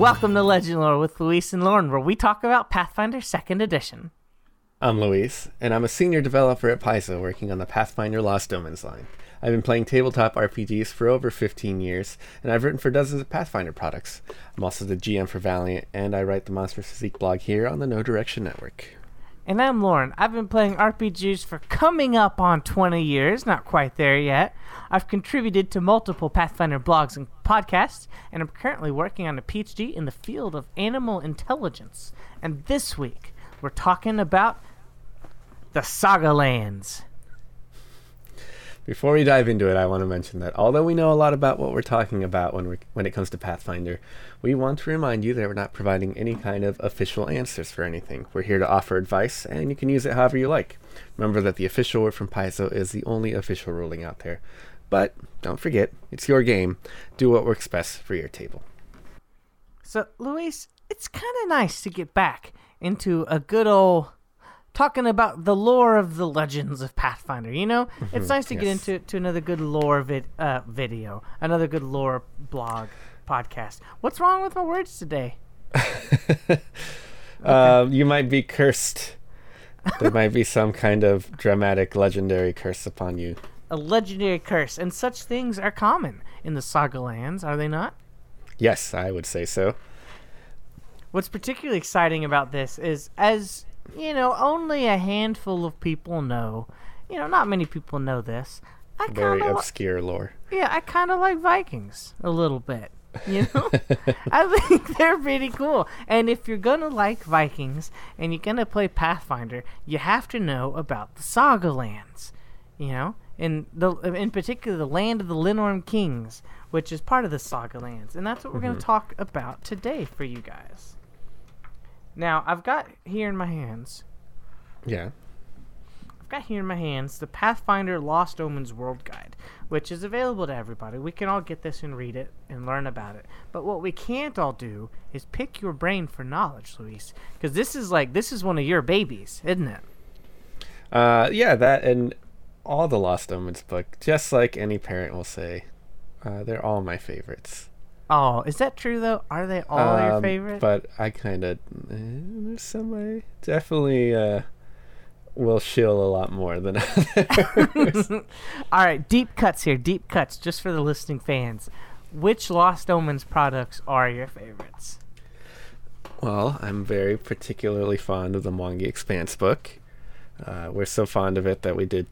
Welcome to Legend Lore with Luis and Lauren, where we talk about Pathfinder 2nd Edition. I'm Luis, and I'm a senior developer at Paizo working on the Pathfinder Lost Omens line. I've been playing tabletop RPGs for over 15 years, and I've written for dozens of Pathfinder products. I'm also the GM for Valiant, and I write the Monster Physique blog here on the Know Direction Network. And I'm Lauren. I've been playing RPGs for coming up on 20 years, not quite there yet. I've contributed to multiple Pathfinder blogs and podcasts, and I'm currently working on a PhD in the field of animal intelligence. And this week, we're talking about the Saga Lands. Before we dive into it, I want to mention that although we know a lot about what we're talking about when we when it comes to Pathfinder, we want to remind you that we're not providing any kind of official answers for anything. We're here to offer advice, and you can use it however you like. Remember that the official word from Paizo is the only official ruling out there. But don't forget, it's your game. Do what works best for your table. So, Luis, it's kind of nice to get back into a good old talking about the lore of the legends of Pathfinder. You know, it's nice to get yes. into to another good lore vid, uh, video, another good lore blog podcast. What's wrong with my words today? Um, you might be cursed. There might be some kind of dramatic, legendary curse upon you. A legendary curse, and such things are common in the Saga lands, are they not? Yes, I would say so. What's particularly exciting about this is, as you know, only a handful of people know. You know, not many people know this. I Very obscure lore. Yeah, I kind of like Vikings a little bit. You know, I think they're pretty cool. And if you're gonna like Vikings and you're gonna play Pathfinder, you have to know about the Saga lands. You know, in the in particular the land of the Linnorm Kings, which is part of the Saga lands, and that's what we're gonna mm-hmm. talk about today for you guys. Now, I've got here in my hands Yeah. I've got here in my hands the Pathfinder Lost Omens World Guide, which is available to everybody. We can all get this and read it and learn about it. But what we can't all do is pick your brain for knowledge, Luis, because this is like this is one of your babies, isn't it? Uh, yeah, that and all the Lost Omens book, just like any parent will say, uh, they're all my favorites. Oh, is that true though? Are they all your Um, favorite? But I kind of, eh, there's some I definitely uh, will shill a lot more than others. all right, deep cuts here, deep cuts, just for the listening fans. Which Lost Omens products are your favorites? well, I'm very particularly fond of the Mwangi Expanse book. Uh, we're so fond of it that we did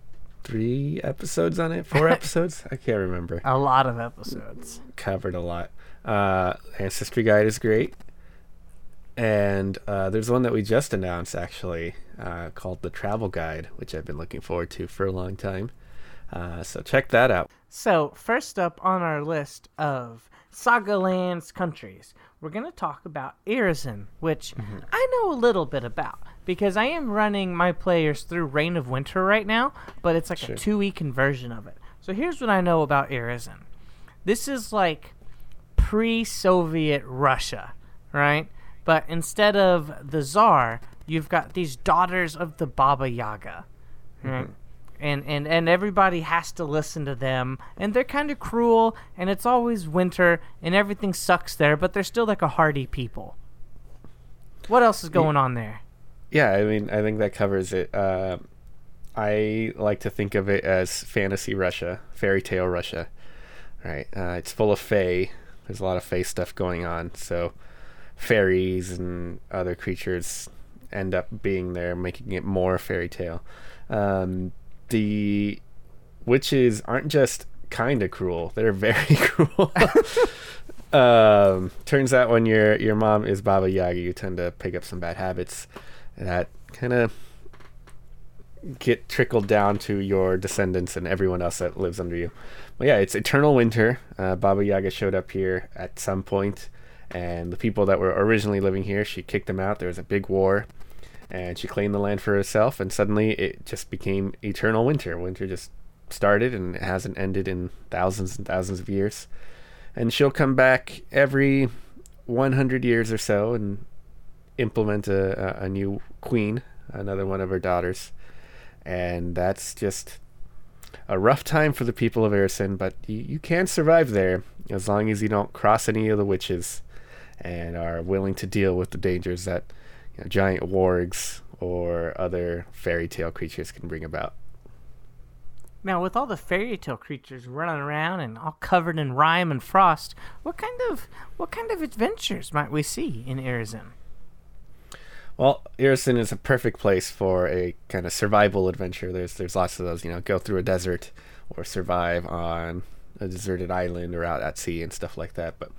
three episodes on it, four episodes. I can't remember. A lot of episodes. covered a lot. Uh, Ancestry Guide is great, and uh, there's one that we just announced actually uh, called the Travel Guide, which I've been looking forward to for a long time. Uh, so check that out. So, first up on our list of Saga Lands countries, we're going to talk about Irrisen, which I know a little bit about because I am running my players through Reign of Winter right now, but it's like Sure. a 2 week conversion of it. So, here's what I know about Irrisen this is like pre Soviet Russia, right? But instead of the Tsar, you've got these daughters of the Baba Yaga, right? And, and and everybody has to listen to them, and they're kind of cruel, and it's always winter, and everything sucks there, but they're still like a hardy people. What else is going on there? Yeah, I mean, I think that covers it. Uh, I like to think of it as fantasy Russia, fairy tale Russia. Right? Uh, it's full of fae. There's a lot of fae stuff going on. So fairies and other creatures end up being there, making it more fairy tale. Um, the witches aren't just kind of cruel; they're very cruel. um, turns out when your your mom is Baba Yaga, you tend to pick up some bad habits that kind of get trickled down to your descendants and everyone else that lives under you. Well, yeah, it's eternal winter. Uh, Baba Yaga showed up here at some point, and the people that were originally living here, she kicked them out. There was a big war, and she claimed the land for herself. And suddenly, it just became eternal winter. Winter just started, and it hasn't ended in thousands and thousands of years. And she'll come back every 100 years or so and implement a, a, a new queen, another one of her daughters. And that's just a rough time for the people of Irrisen, but you, you can survive there as long as you don't cross any of the witches. and are willing to deal with the dangers that you know, giant wargs or other fairy tale creatures can bring about. Now, with all the fairy tale creatures running around and all covered in rime and frost, what kind of what kind of adventures might we see in Irrisen? Well, Irrisen is a perfect place for a kind of survival adventure. There's there's lots of those, you know, go through a desert or survive on a deserted island or out at sea and stuff like that. But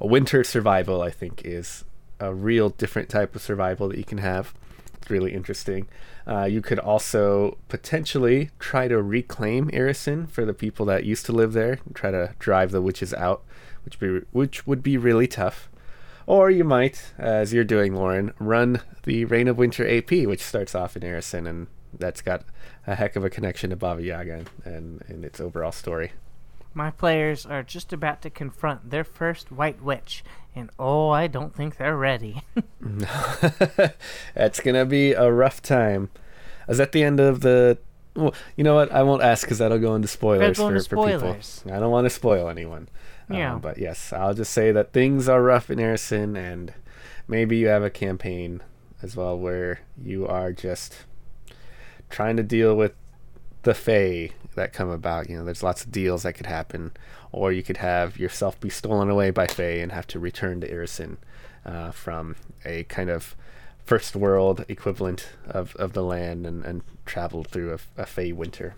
a winter survival, I think, is a real different type of survival that you can have. It's really interesting. Uh, you could also potentially try to reclaim Irrisen for the people that used to live there, and try to drive the witches out, which be which would be really tough. Or you might, as you're doing, Lauren, run the Reign of Winter AP, which starts off in Irrisen, and that's got a heck of a connection to Baba Yaga and, and its overall story. My players are just about to confront their first White Witch, and oh, I don't think they're ready. that's gonna be a rough time. Is that the end of the? Well, you know what? I won't ask because that'll go into spoilers, for, for people. I don't want to spoil anyone. Yeah. Um, but yes, I'll just say that things are rough in Irrisen, and maybe you have a campaign as well where you are just trying to deal with the Fae that come about. You know, there's lots of deals that could happen, or you could have yourself be stolen away by Fae and have to return to Irrisen uh, from a kind of first world equivalent of, of the land and, and travel through a, a Fae winter.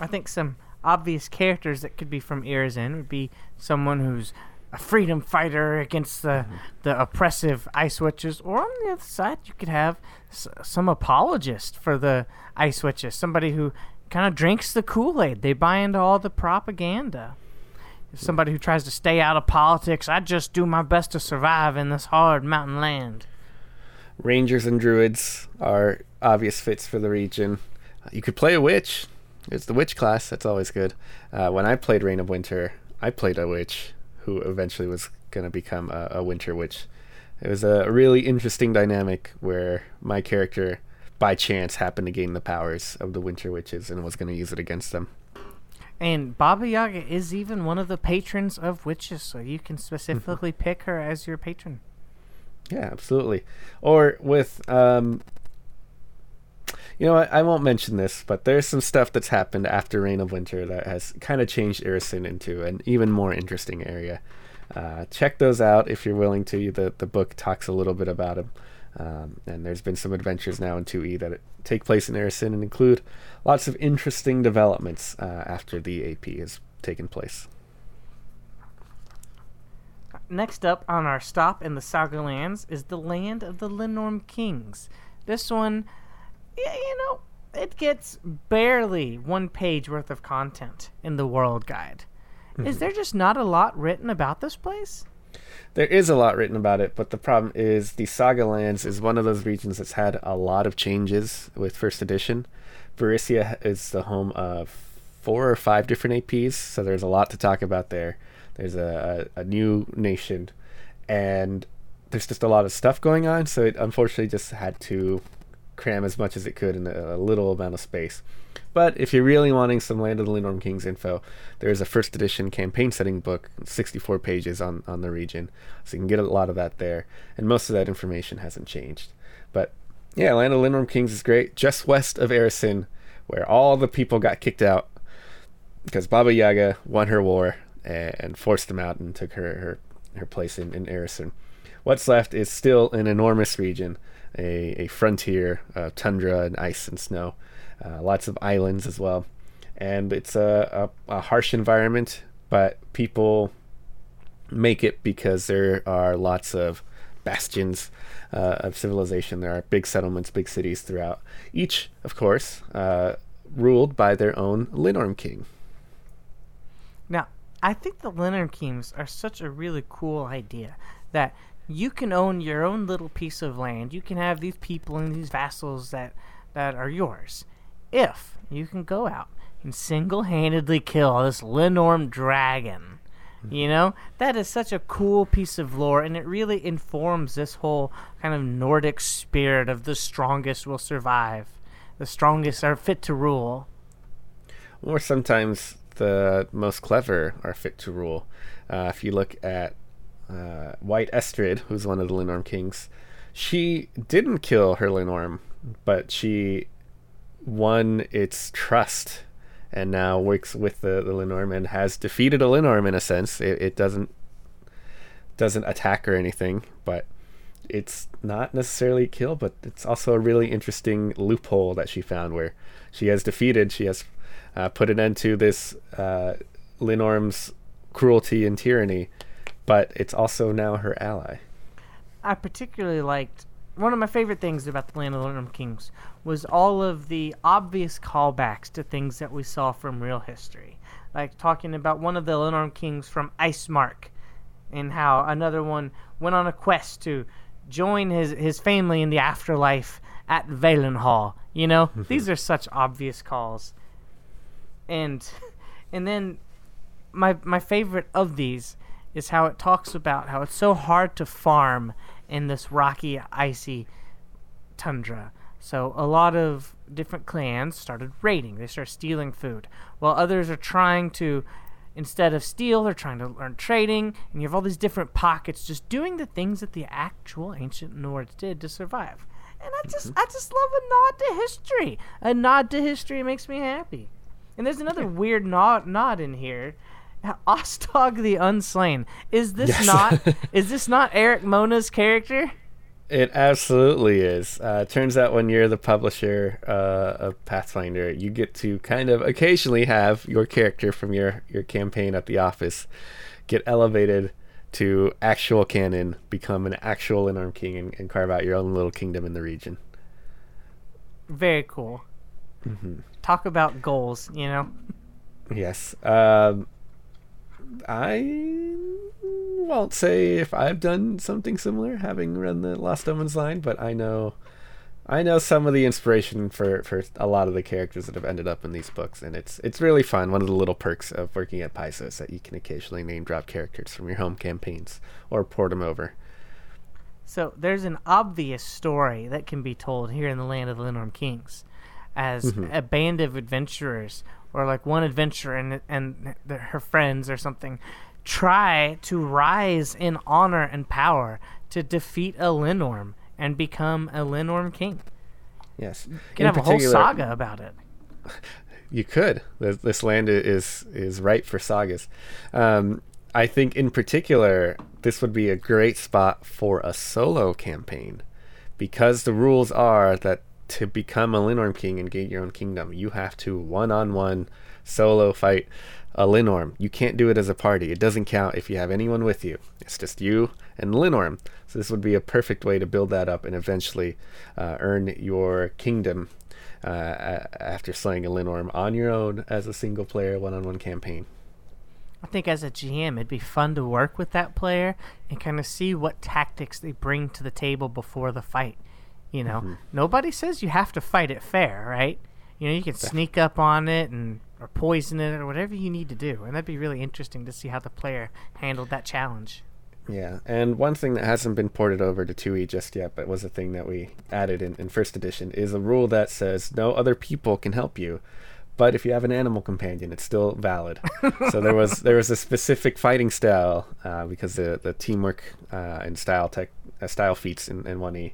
I think some obvious characters that could be from Irrisen would be someone who's a freedom fighter against the mm-hmm. the oppressive ice witches, or on the other side, you could have s- some apologist for the ice witches, somebody who kind of drinks the Kool Aid. They buy into all the propaganda. Somebody who tries to stay out of politics. I just do my best to survive in this hard mountain land. Rangers and druids are obvious fits for the region. You could play a witch. It's the witch class. That's always good. Uh, when I played Reign of Winter, I played a witch who eventually was going to become a, a winter witch. It was a really interesting dynamic where my character, by chance, happened to gain the powers of the winter witches and was going to use it against them. And Baba Yaga is even one of the patrons of witches, so you can specifically pick her as your patron. Yeah, absolutely. Or with, um, you know, I, I won't mention this, but there's some stuff that's happened after Reign of Winter that has kind of changed Irrisen into an even more interesting area. Uh, check those out if you're willing to. The the book talks a little bit about them, um, and there's been some adventures now in 2E that take place in Irrisen and include lots of interesting developments uh, after the AP has taken place. Next up on our stop in the Saga lands is the land of the Linnorm Kings. This one, yeah, you know, it gets barely one page worth of content in the world guide. Is mm-hmm. there just not a lot written about this place? There is a lot written about it, but the problem is the Saga Lands is one of those regions that's had a lot of changes with first edition. Varisia is the home of four or five different APs, so there's a lot to talk about there. There's a, a, a new nation, and there's just a lot of stuff going on, so it unfortunately just had to cram as much as it could in a, little amount of space. But if you're really wanting some Land of the Linnorm Kings info, there's a first edition campaign setting book, 64 pages on, on the region. So you can get a lot of that there. And most of that information hasn't changed. But yeah, Land of the Linnorm Kings is great. Just west of Irrisen, where all the people got kicked out because Baba Yaga won her war and forced them out and took her, her, her place in, in Irrisen. What's left is still an enormous region, a, a frontier, uh, tundra and ice and snow uh, lots of islands as well. And it's a, a, a, harsh environment, but people make it because there are lots of bastions uh, of civilization. There are big settlements, big cities throughout, each, of course, uh, ruled by their own Linnorm king. Now, I think the Linnorm Kings are such a really cool idea that you can own your own little piece of land. You can have these people and these vassals that, that are yours if you can go out and single-handedly kill this Linnorm dragon. You know, that is such a cool piece of lore, and it really informs this whole kind of Nordic spirit of the strongest will survive, the strongest are fit to rule. Or sometimes the most clever are fit to rule. Uh, if you look at uh, White Estrid, who's one of the Linnorm kings, she didn't kill her Linnorm, but she won its trust and now works with the, the Linnorm and has defeated a Linnorm in a sense. It, it doesn't doesn't attack or anything, but it's not necessarily kill, but it's also a really interesting loophole that she found where she has defeated, she has uh, put an end to this uh, Linnorm's cruelty and tyranny, but it's also now her ally. I particularly liked one of my favorite things about the Land of the Linnorm Kings was all of the obvious callbacks to things that we saw from real history, like talking about one of the Linnorm Kings from Icemark, and how another one went on a quest to join his his family in the afterlife at Valenhall. You know, these are such obvious calls, and and then my my favorite of these is how it talks about how it's so hard to farm in this rocky, icy tundra. So a lot of different clans started raiding. They started stealing food, while others are trying to, instead of steal, they're trying to learn trading. And you have all these different pockets just doing the things that the actual ancient Nords did to survive. And I just, mm-hmm. I just love a nod to history. A nod to history makes me happy. And there's another weird nod, nod in here. Ostog the Unslain. Is this Yes. not? is this not Erik Mona's character? It absolutely is. Uh, turns out when you're the publisher uh, of Pathfinder, you get to kind of occasionally have your character from your, your campaign at the office get elevated to actual canon, become an actual Linnorm king, and, and carve out your own little kingdom in the region. Very cool. Talk about goals, you know. Yes. Um, I won't say if I've done something similar, having run the Lost Omens line, but I know, I know some of the inspiration for for a lot of the characters that have ended up in these books, and it's it's really fun. One of the little perks of working at Paizo is that you can occasionally name drop characters from your home campaigns or port them over. So there's an obvious story that can be told here in the land of the Linnorm Kings, as mm-hmm. a band of adventurers, or like one adventure and and the, her friends or something, try to rise in honor and power to defeat a Linnorm and become a Linnorm king. Yes, You can have a whole saga about it. You could. This, this land is is ripe for sagas. Um, I think, in particular, this would be a great spot for a solo campaign, because the rules are that to become a Linnorm king and gain your own kingdom, you have to one-on-one solo fight a Linnorm. You can't do it as a party. It doesn't count if you have anyone with you. It's just you and Linnorm. So this would be a perfect way to build that up and eventually uh, earn your kingdom uh, after slaying a Linnorm on your own as a single player one-on-one campaign. I think as a GM, it'd be fun to work with that player and kind of see what tactics they bring to the table before the fight. You know, nobody says you have to fight it fair, right? You know, you can sneak up on it and or poison it or whatever you need to do, and that'd be really interesting to see how the player handled that challenge. Yeah, and one thing that hasn't been ported over to 2e just yet, but was a thing that we added in, in first edition, is a rule that says no other people can help you. But if you have an animal companion, it's still valid. so there was there was a specific fighting style uh, because the the teamwork uh, and style tech uh, style feats in, in 1e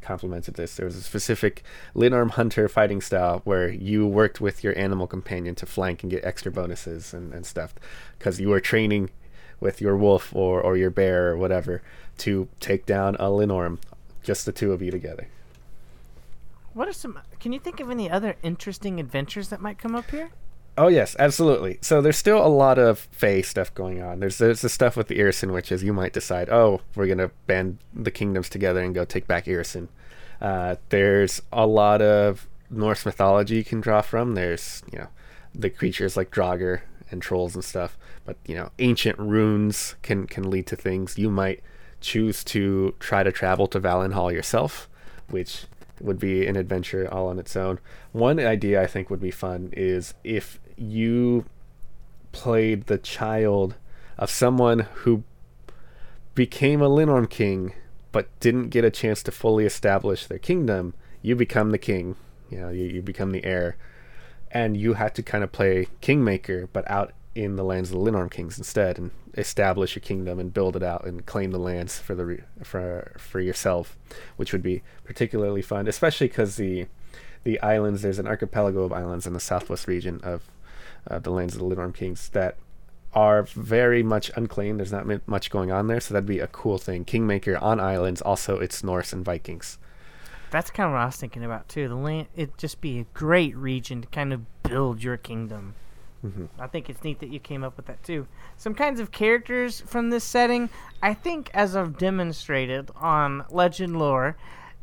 complemented this. There was a specific Linnorm Hunter fighting style where you worked with your animal companion to flank and get extra bonuses and, and stuff because you were training with your wolf or, or your bear or whatever to take down a Linnorm, just the two of you together. What are some? Can you think of any other interesting adventures that might come up here? Oh yes, absolutely. So there's still a lot of Fey stuff going on. There's there's the stuff with the Irrisen witches. You might decide, oh, we're gonna band the kingdoms together and go take back Irrisen. Uh, there's a lot of Norse mythology you can draw from. There's you know the creatures like Draugr and trolls and stuff. But you know ancient runes can can lead to things. You might choose to try to travel to Valenhall yourself, which would be an adventure all on its own. One idea I think would be fun is if you played the child of someone who became a Linnorm king but didn't get a chance to fully establish their kingdom, you become the king. You know, you, you become the heir. And you have to kind of play kingmaker, but out in the lands of the Linnorm kings instead, and establish your kingdom and build it out and claim the lands for the re- for for yourself, which would be particularly fun, especially because the the islands there's an archipelago of islands in the southwest region of uh, the lands of the Linnorm kings that are very much unclaimed. There's not much going on there, so that'd be a cool thing. Kingmaker on islands, also it's Norse and Vikings. That's kind of what I was thinking about too. The land, it'd just be a great region to kind of build your kingdom. Mm-hmm. I think it's neat that you came up with that too. Some kinds of characters from this setting. I think, as I've demonstrated on Legend Lore,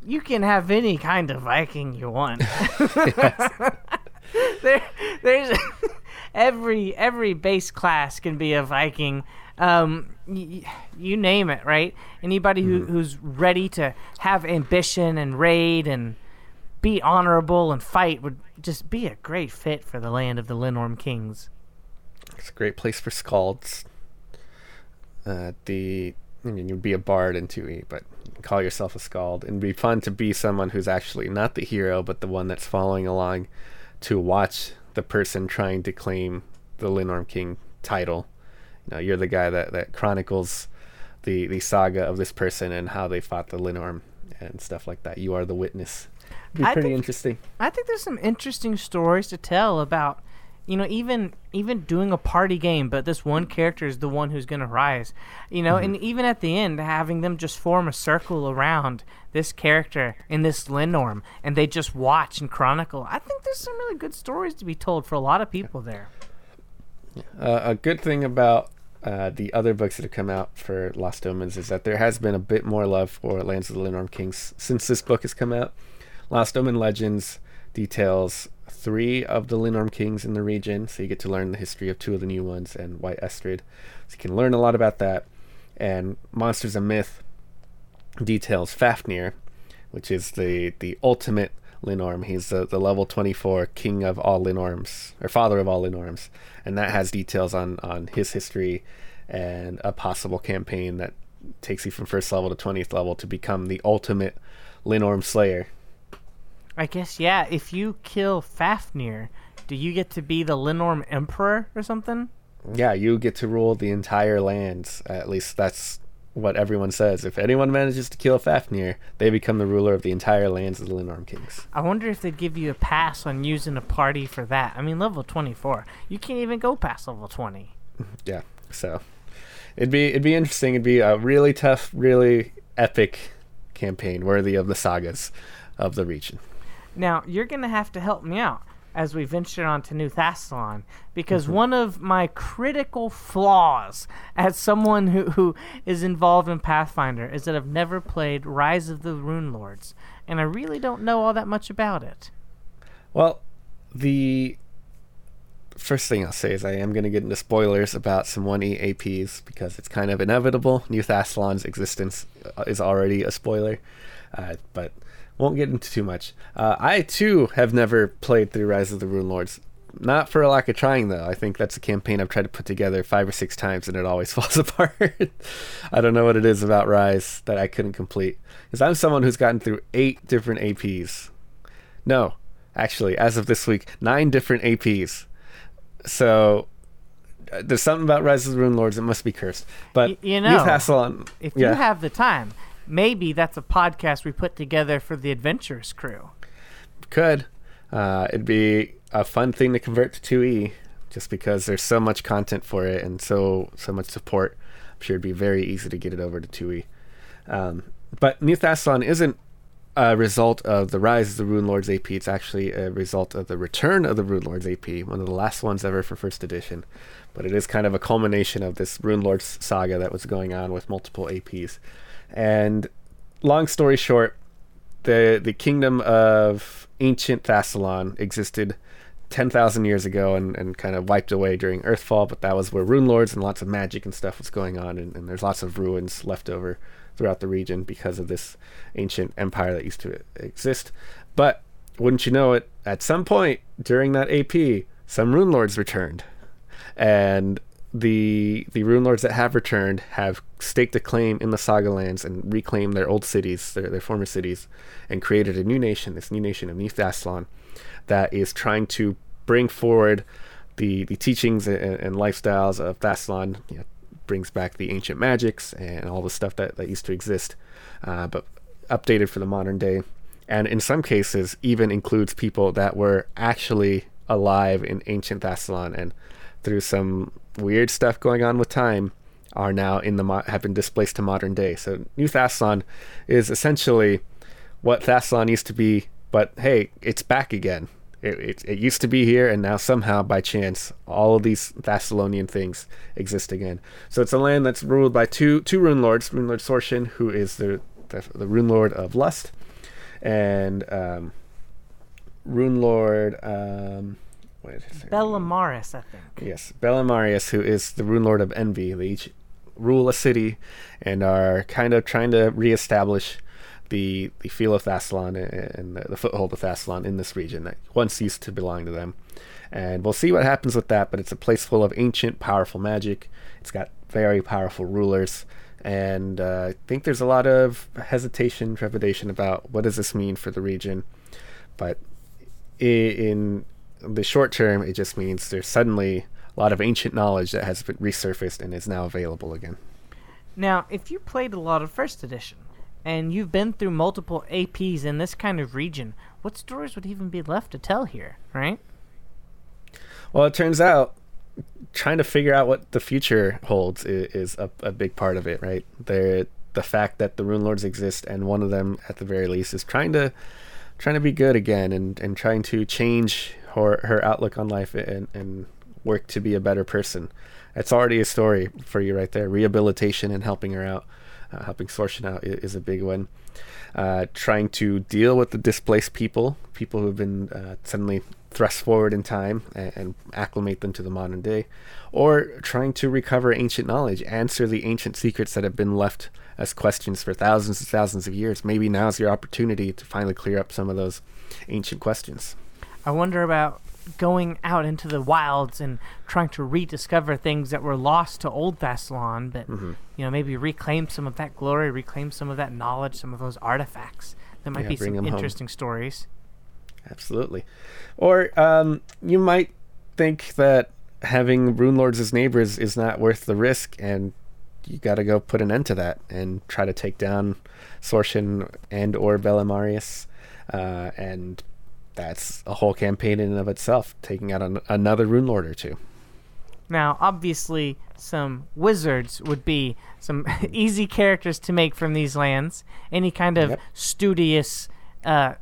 you can have any kind of Viking you want. there, there's every every base class can be a Viking. Um, y- you name it, right? Anybody who, Mm-hmm. who's ready to have ambition and raid and be honorable and fight would just be a great fit for the land of the Linnorm Kings. It's a great place for skalds. Uh, the I mean, you'd be a bard in 2e, but call yourself a skald. And it'd be fun to be someone who's actually not the hero, but the one that's following along to watch the person trying to claim the Linnorm King title. You know, you're the guy that, that chronicles the, the saga of this person and how they fought the Linnorm and stuff like that. You are the witness. Be I pretty think- interesting. I think there's some interesting stories to tell about, you know, even even doing a party game, but this one character is the one who's going to rise. You know, and even at the end, having them just form a circle around this character in this Linnorm, and they just watch and chronicle. I think there's some really good stories to be told for a lot of people there. Uh, a good thing about uh, the other books that have come out for Lost Omens is that there has been a bit more love for Lands of the Linnorm Kings since this book has come out. Lost Omen Legends details three of the Linnorm Kings in the region, so you get to learn the history of two of the new ones and White Estrid. So you can learn a lot about that. And Monsters of Myth details Fafnir, which is the, the ultimate Linnorm. He's the, the level 24 king of all Linnorms, or father of all Linnorms. And that has details on, on his history and a possible campaign that takes you from first level to 20th level to become the ultimate Linnorm Slayer. I guess yeah. If you kill Fafnir, do you get to be the Linnorm Emperor or something? Yeah, you get to rule the entire lands. At least that's what everyone says. If anyone manages to kill Fafnir, they become the ruler of the entire lands of the Linnorm Kings. I wonder if they'd give you a pass on using a party for that. I mean, level 24. You can't even go past level 20. Yeah, so it'd be it'd be interesting. It'd be a really tough, really epic campaign worthy of the sagas of the region. Now, you're going to have to help me out as we venture onto New Thassilon because Mm-hmm. one of my critical flaws as someone who, who is involved in Pathfinder is that I've never played Rise of the Rune Lords, and I really don't know all that much about it. Well, the first thing I'll say is I am going to get into spoilers about some 1E APs because it's kind of inevitable. New Thassilon's existence uh, is already a spoiler, uh, but won't get into too much. Uh, I too have never played through Rise of the Rune Lords. Not for a lack of trying, though. I think that's a campaign I've tried to put together five or six times and it always falls apart. I don't know what it is about Rise that I couldn't complete. Because I'm someone who's gotten through eight different APs. No, actually, as of this week, nine different APs. So uh, there's something about Rise of the Rune Lords. that must be cursed. But you know, Thassilon, If yeah, you have the time, maybe that's a podcast we put together for the Adventurous crew. could. Uh, it'd be a fun thing to convert to 2e, just because there's so much content for it and so so much support. I'm sure it'd be very easy to get it over to 2e. Um, but New Thassilon isn't a result of the rise of the Rune Lords AP. It's actually a result of the return of the Rune Lords AP, one of the last ones ever for first edition. But it is kind of a culmination of this Rune Lords saga that was going on with multiple APs. And long story short, the the kingdom of ancient Thassilon existed 10,000 years ago and, and kind of wiped away during Earthfall, but that was where rune lords and lots of magic and stuff was going on, and, and there's lots of ruins left over throughout the region because of this ancient empire that used to exist. But wouldn't you know it, at some point during that AP, some rune lords returned. And the the rune lords that have returned have staked a claim in the saga lands and reclaimed their old cities, their, their former cities, and created a new nation, this new nation of New Thassilon, that is trying to bring forward the the teachings and, and lifestyles of Thassilon. You know, brings back the ancient magics and all the stuff that, that used to exist, uh, but updated for the modern day. And in some cases, even includes people that were actually alive in ancient Thassilon and through some weird stuff going on with time are now in the mo- have been displaced to modern day. So New Thassilon is essentially what Thassilon used to be, but hey, it's back again. It, it, it used to be here, and now somehow, by chance, all of these Thassilonian things exist again. So it's a land that's ruled by two two rune lords: Rune Lord Sorshen, who is the the, the rune lord of lust, and um, rune lord. Um, what is I think. Yes, Belimarius, who is the rune lord of envy. They each rule a city and are kind of trying to reestablish the the feel of Thassilon and the, the foothold of Thassilon in this region that once used to belong to them. And we'll see what happens with that. But it's a place full of ancient, powerful magic. It's got very powerful rulers. And uh, I think there's a lot of hesitation, trepidation about what does this mean for the region. But in the short term, it just means there's suddenly a lot of ancient knowledge that has been resurfaced and is now available again. Now, if you played a lot of First Edition, and you've been through multiple APs in this kind of region, what stories would even be left to tell here, right? Well, it turns out trying to figure out what the future holds is, is a, a big part of it, right? There, the fact that the Rune Lords exist, and one of them, at the very least, is trying to trying to be good again, and, and trying to change her her outlook on life and and work to be a better person. That's already a story for you right there. Rehabilitation and helping her out, uh, helping Sorshen out is, is a big one. Uh, trying to deal with the displaced people, people who have been uh, suddenly thrust forward in time and, and acclimate them to the modern day, or trying to recover ancient knowledge, answer the ancient secrets that have been left as questions for thousands and thousands of years. Maybe now's your opportunity to finally clear up some of those ancient questions. I wonder about going out into the wilds and trying to rediscover things that were lost to old Thassilon, but Mm-hmm. you know maybe reclaim some of that glory, reclaim some of that knowledge, some of those artifacts. There might Yeah, be some 'em home. interesting stories. Absolutely. Or um, you might think that having Rune Lords as neighbors is not worth the risk, and you got to go put an end to that and try to take down Sorshen and or Belimarius, uh, and that's a whole campaign in and of itself, taking out an, another Rune Lord or two. Now, obviously, some wizards would be some easy characters to make from these lands. Any kind of Yep. studious, uh,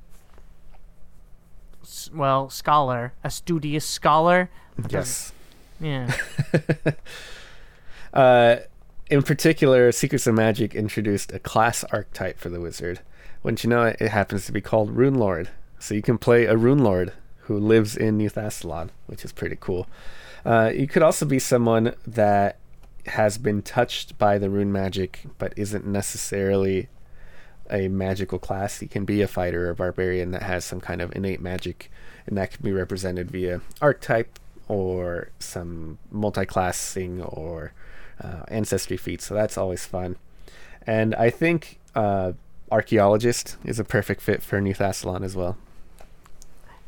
s- well, scholar, a studious scholar. Yes. Yeah. Uh, in particular, Secrets of Magic introduced a class archetype for the wizard. Wouldn't you know it, it happens to be called Rune Lord. So you can play a Rune Lord who lives in New Thassilon, which is pretty cool. Uh, you could also be someone that has been touched by the rune magic, but isn't necessarily a magical class. You can be a fighter or barbarian that has some kind of innate magic, and that can be represented via archetype or some multi-classing or uh, ancestry feats. So that's always fun. And I think uh, archaeologist is a perfect fit for New Thassilon as well.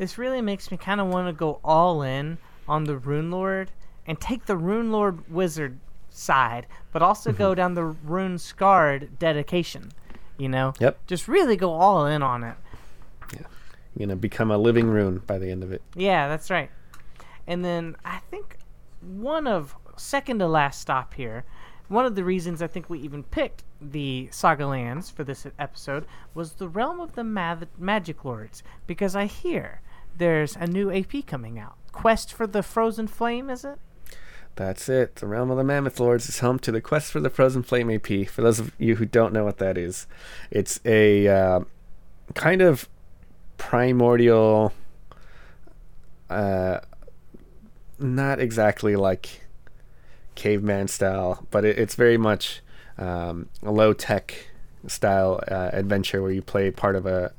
This really makes me kind of want to go all in on the Rune Lord and take the Rune Lord wizard side, but also Mm-hmm. go down the Rune Scarred dedication. You know? Yep. Just really go all in on it. Yeah. You're gonna become a living rune by the end of it. Yeah, that's right. And then I think one of second to last stop here, one of the reasons I think we even picked the Saga Lands for this episode was the realm of the ma- Magic Lords because I hear there's a new AP coming out. Quest for the Frozen Flame, is it? That's it. The Realm of the Mammoth Lords is home to the Quest for the Frozen Flame AP. For those of you who don't know what that is, it's a uh, kind of primordial, uh, not exactly like caveman style, but it, it's very much um, a low tech style uh, adventure where you play part of a,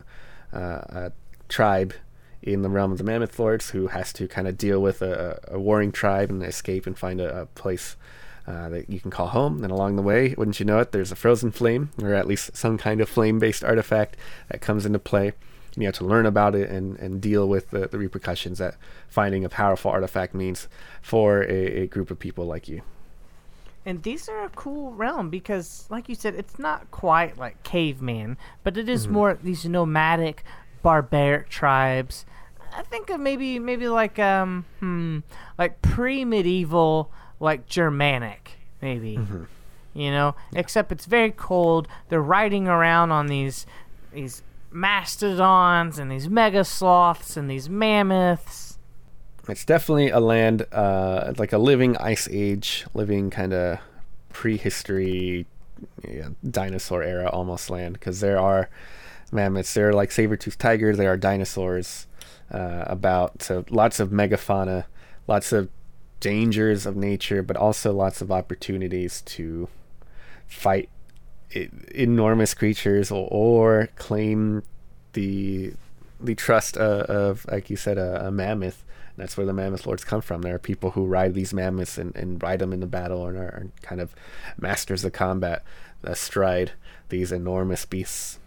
uh, a tribe in the realm of the Mammoth Lords who has to kind of deal with a, a warring tribe and escape and find a, a place uh, that you can call home. And along the way, wouldn't you know it, there's a frozen flame, or at least some kind of flame based artifact that comes into play. And you have to learn about it and, and deal with the, the repercussions that finding a powerful artifact means for a, a group of people like you. And these are a cool realm because, like you said, it's not quite like caveman, but it is more these nomadic, barbaric tribes. I think of maybe maybe like um hmm like pre-medieval like Germanic maybe. You know, except it's very cold. They're riding around on these these mastodons and these mega sloths and these mammoths. It's definitely a land, uh, like a living ice age, living kind of prehistory, yeah, dinosaur era almost land. Because there are mammoths, there are like saber-toothed tigers, They are dinosaurs. Uh, about so lots of megafauna, lots of dangers of nature, but also lots of opportunities to fight enormous creatures or, or claim the the trust uh, of, like you said, a, a mammoth. That's where the mammoth lords come from. There are people who ride these mammoths and, and ride them into battle and are, are kind of masters of combat astride these enormous beasts.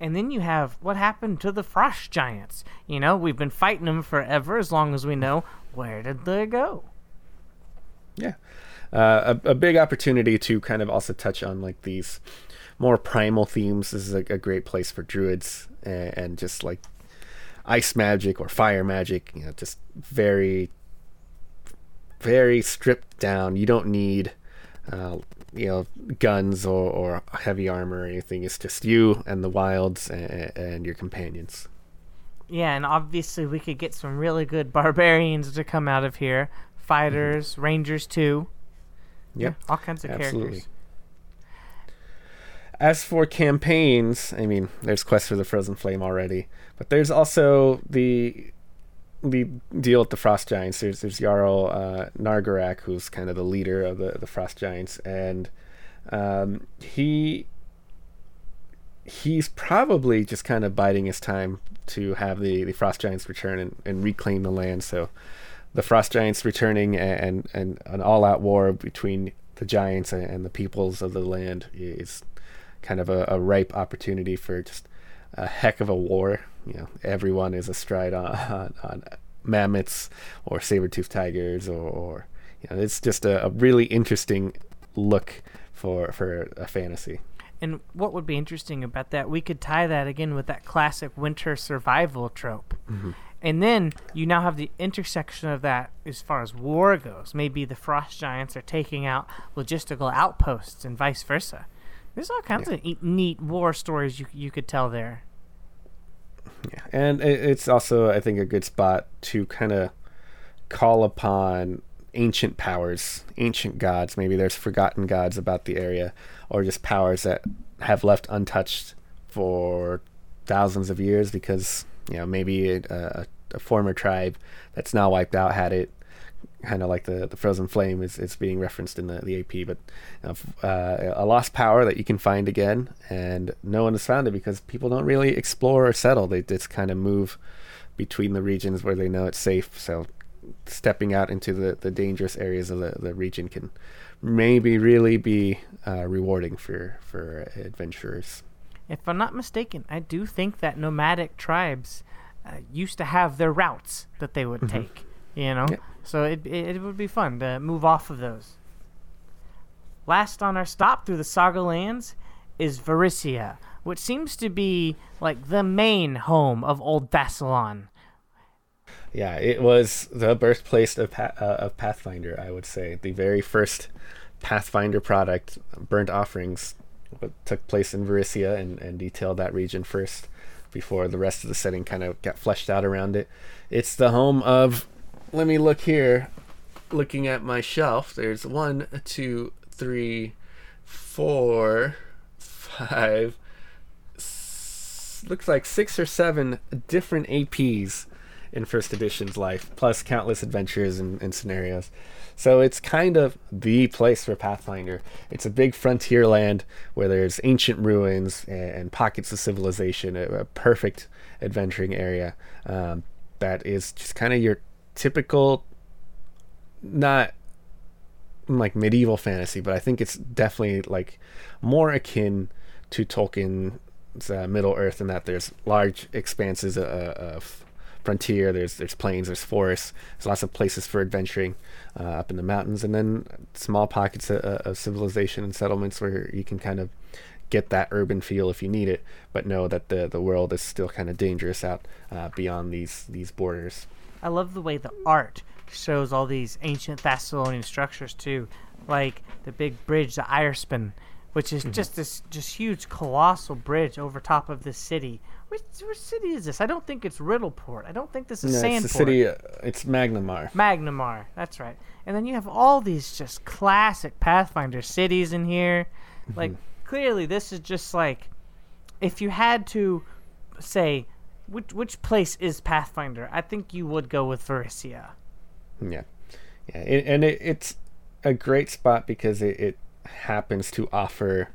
And then you have what happened to the frost giants. You know, we've been fighting them forever as long as we know. Where did they go? Yeah. Uh, a, a big opportunity to kind of also touch on like these more primal themes. This is a, a great place for druids and, and just like ice magic or fire magic. You know, just very, very stripped down. You don't need, uh, you know, guns or, or heavy armor or anything. It's just you and the wilds and, and your companions. Yeah, and obviously we could get some really good barbarians to come out of here. Fighters, mm-hmm. rangers too. Yep. all kinds of Absolutely. characters. As for campaigns, I mean, there's Quest for the Frozen Flame already, but there's also the the deal with the Frost Giants. There's there's Jarl uh, Nargarak, who's kind of the leader of the the Frost Giants, and um, he he's probably just kind of biding his time to have the, the Frost Giants return and, and reclaim the land. So the Frost Giants returning and, and an all out war between the giants and, and the peoples of the land is kind of a, a ripe opportunity for just a heck of a war. You know, everyone is astride on, on, on mammoths or saber-toothed tigers or, or you know, it's just a, a really interesting look for for a fantasy. And what would be interesting about that, we could tie that again with that classic winter survival trope. Mm-hmm. And then you now have the intersection of that as far as war goes. Maybe the frost giants are taking out logistical outposts and vice versa. There's all kinds of e- neat war stories you you could tell there. Yeah, and it's also I think a good spot to kind of call upon ancient powers, ancient gods. Maybe there's forgotten gods about the area, or just powers that have left untouched for thousands of years because you know maybe a, a, a former tribe that's now wiped out had it. Kind of like the, the frozen flame is, is being referenced in the, the AP, but uh, a lost power that you can find again, and no one has found it because people don't really explore or settle. They just kind of move between the regions where they know it's safe. So stepping out into the, the dangerous areas of the, the region can maybe really be uh, rewarding for, for adventurers. If I'm not mistaken, I do think that nomadic tribes uh, used to have their routes that they would take. You know, Yeah. So it, it it would be fun to move off of those. Last on our stop through the Saga lands is Varisia, which seems to be like the main home of Old Thassilon. Yeah, it was the birthplace of, uh, of Pathfinder, I would say. The very first Pathfinder product, Burnt Offerings, took place in Varisia and, and detailed that region first before the rest of the setting kind of got fleshed out around it. It's the home of, let me look here, looking at my shelf, there's one, two, three, four, five, s- looks like six or seven different APs in first edition's life, plus countless adventures and, and scenarios. So it's kind of the place for Pathfinder. It's a big frontier land where there's ancient ruins and, and pockets of civilization, a, a perfect adventuring area um, that is just kind of your typical, not like medieval fantasy, but I think it's definitely like more akin to Tolkien's uh, Middle Earth in that there's large expanses uh, of frontier. There's there's plains, there's forests. There's lots of places for adventuring uh, up in the mountains, and then small pockets of, of civilization and settlements where you can kind of get that urban feel if you need it, but know that the the world is still kind of dangerous out uh, beyond these these borders. I love the way the art shows all these ancient Thassilonian structures too, like the big bridge, the Irespan, which is mm-hmm. just this just huge colossal bridge over top of this city. Which, which city is this? I don't think it's Riddleport. I don't think this is no, Sandpoint. It's the city. Uh, it's Magnimar. Magnimar. That's right. And then you have all these just classic Pathfinder cities in here. Mm-hmm. Like clearly, this is just like if you had to say which which place is Pathfinder, I think you would go with Varisia. Yeah, yeah, it, and it, it's a great spot because it, it happens to offer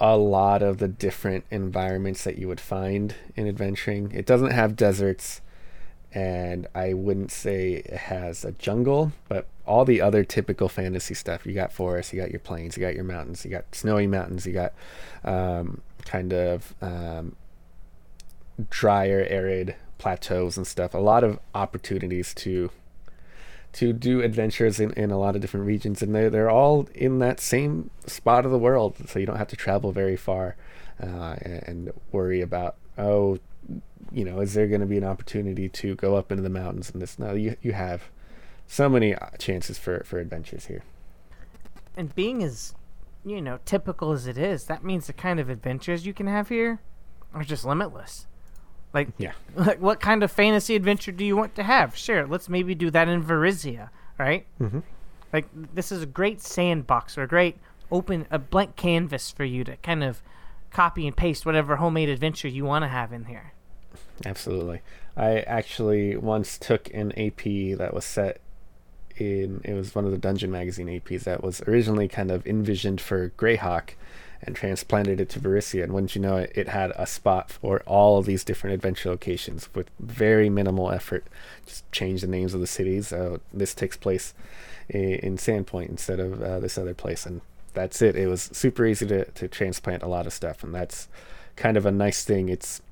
a lot of the different environments that you would find in adventuring. It doesn't have deserts, and I wouldn't say it has a jungle, but all the other typical fantasy stuff. You got forests, you got your plains, you got your mountains, you got snowy mountains, you got um, kind of um, drier, arid plateaus and stuff. A lot of opportunities to to do adventures in, in a lot of different regions, and they're they're all in that same spot of the world, so you don't have to travel very far uh, and, and worry about oh, you know, is there going to be an opportunity to go up into the mountains and this? No, you you have so many uh, chances for for adventures here. And being as you know typical as it is, that means the kind of adventures you can have here are just limitless. Like, yeah. Like, what kind of fantasy adventure do you want to have? Sure, let's maybe do that in Varisia, right? Mm-hmm. Like, this is a great sandbox or a great open, a blank canvas for you to kind of copy and paste whatever homemade adventure you want to have in here. Absolutely. I actually once took an AP that was set in, it was one of the Dungeon Magazine APs that was originally kind of envisioned for Greyhawk and transplanted it to Varisia. And wouldn't you know it, it had a spot for all of these different adventure locations with very minimal effort. Just change the names of the cities. Uh, this takes place in, in Sandpoint instead of uh, this other place. And that's it. It was super easy to, to transplant a lot of stuff. And that's kind of a nice thing. It's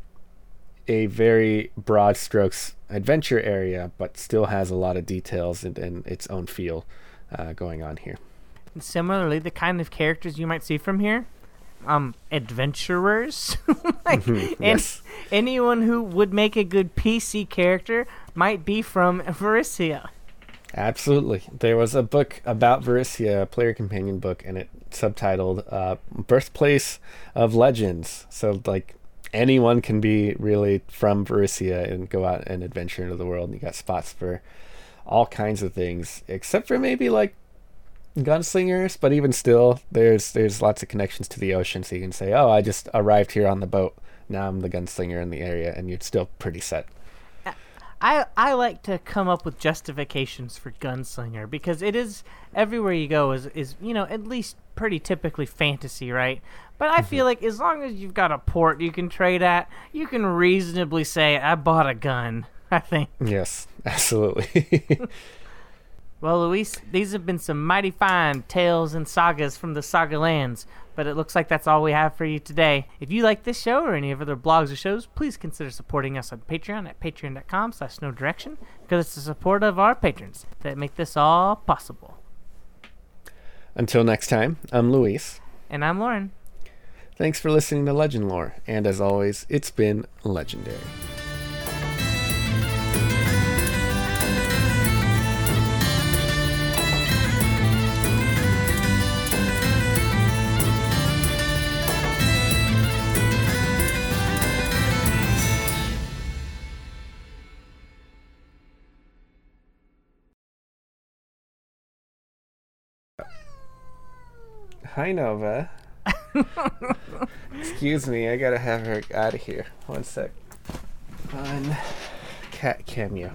a very broad strokes adventure area, but still has a lot of details and, and its own feel uh, going on here. Similarly, the kind of characters you might see from here um adventurers like mm-hmm. yes. anyone who would make a good pc character might be from Varisia. Absolutely. There was a book about Varisia, a player companion book, and it subtitled uh, Birthplace of Legends. So, like, anyone can be really from Varisia and go out and adventure into the world. And you got spots for all kinds of things, except for maybe like gunslingers, but even still, there's there's lots of connections to the ocean, so you can say, "Oh, I just arrived here on the boat. Now I'm the gunslinger in the area," and you're still pretty set. I I like to come up with justifications for gunslinger because it is everywhere you go is is you know at least pretty typically fantasy, right? But I feel mm-hmm. like as long as you've got a port you can trade at, you can reasonably say I bought a gun. I think. Yes, absolutely. Well, Luis, these have been some mighty fine tales and sagas from the Saga lands, but it looks like that's all we have for you today. If you like this show or any of our other blogs or shows, please consider supporting us on Patreon at patreon.com slash Know Direction, because it's the support of our patrons that make this all possible. Until next time, I'm Luis. And I'm Lauren. Thanks for listening to Legend Lore, and as always, it's been legendary. Hi, eh? Nova. Excuse me, I gotta have her out of here. One sec. On cat cameo.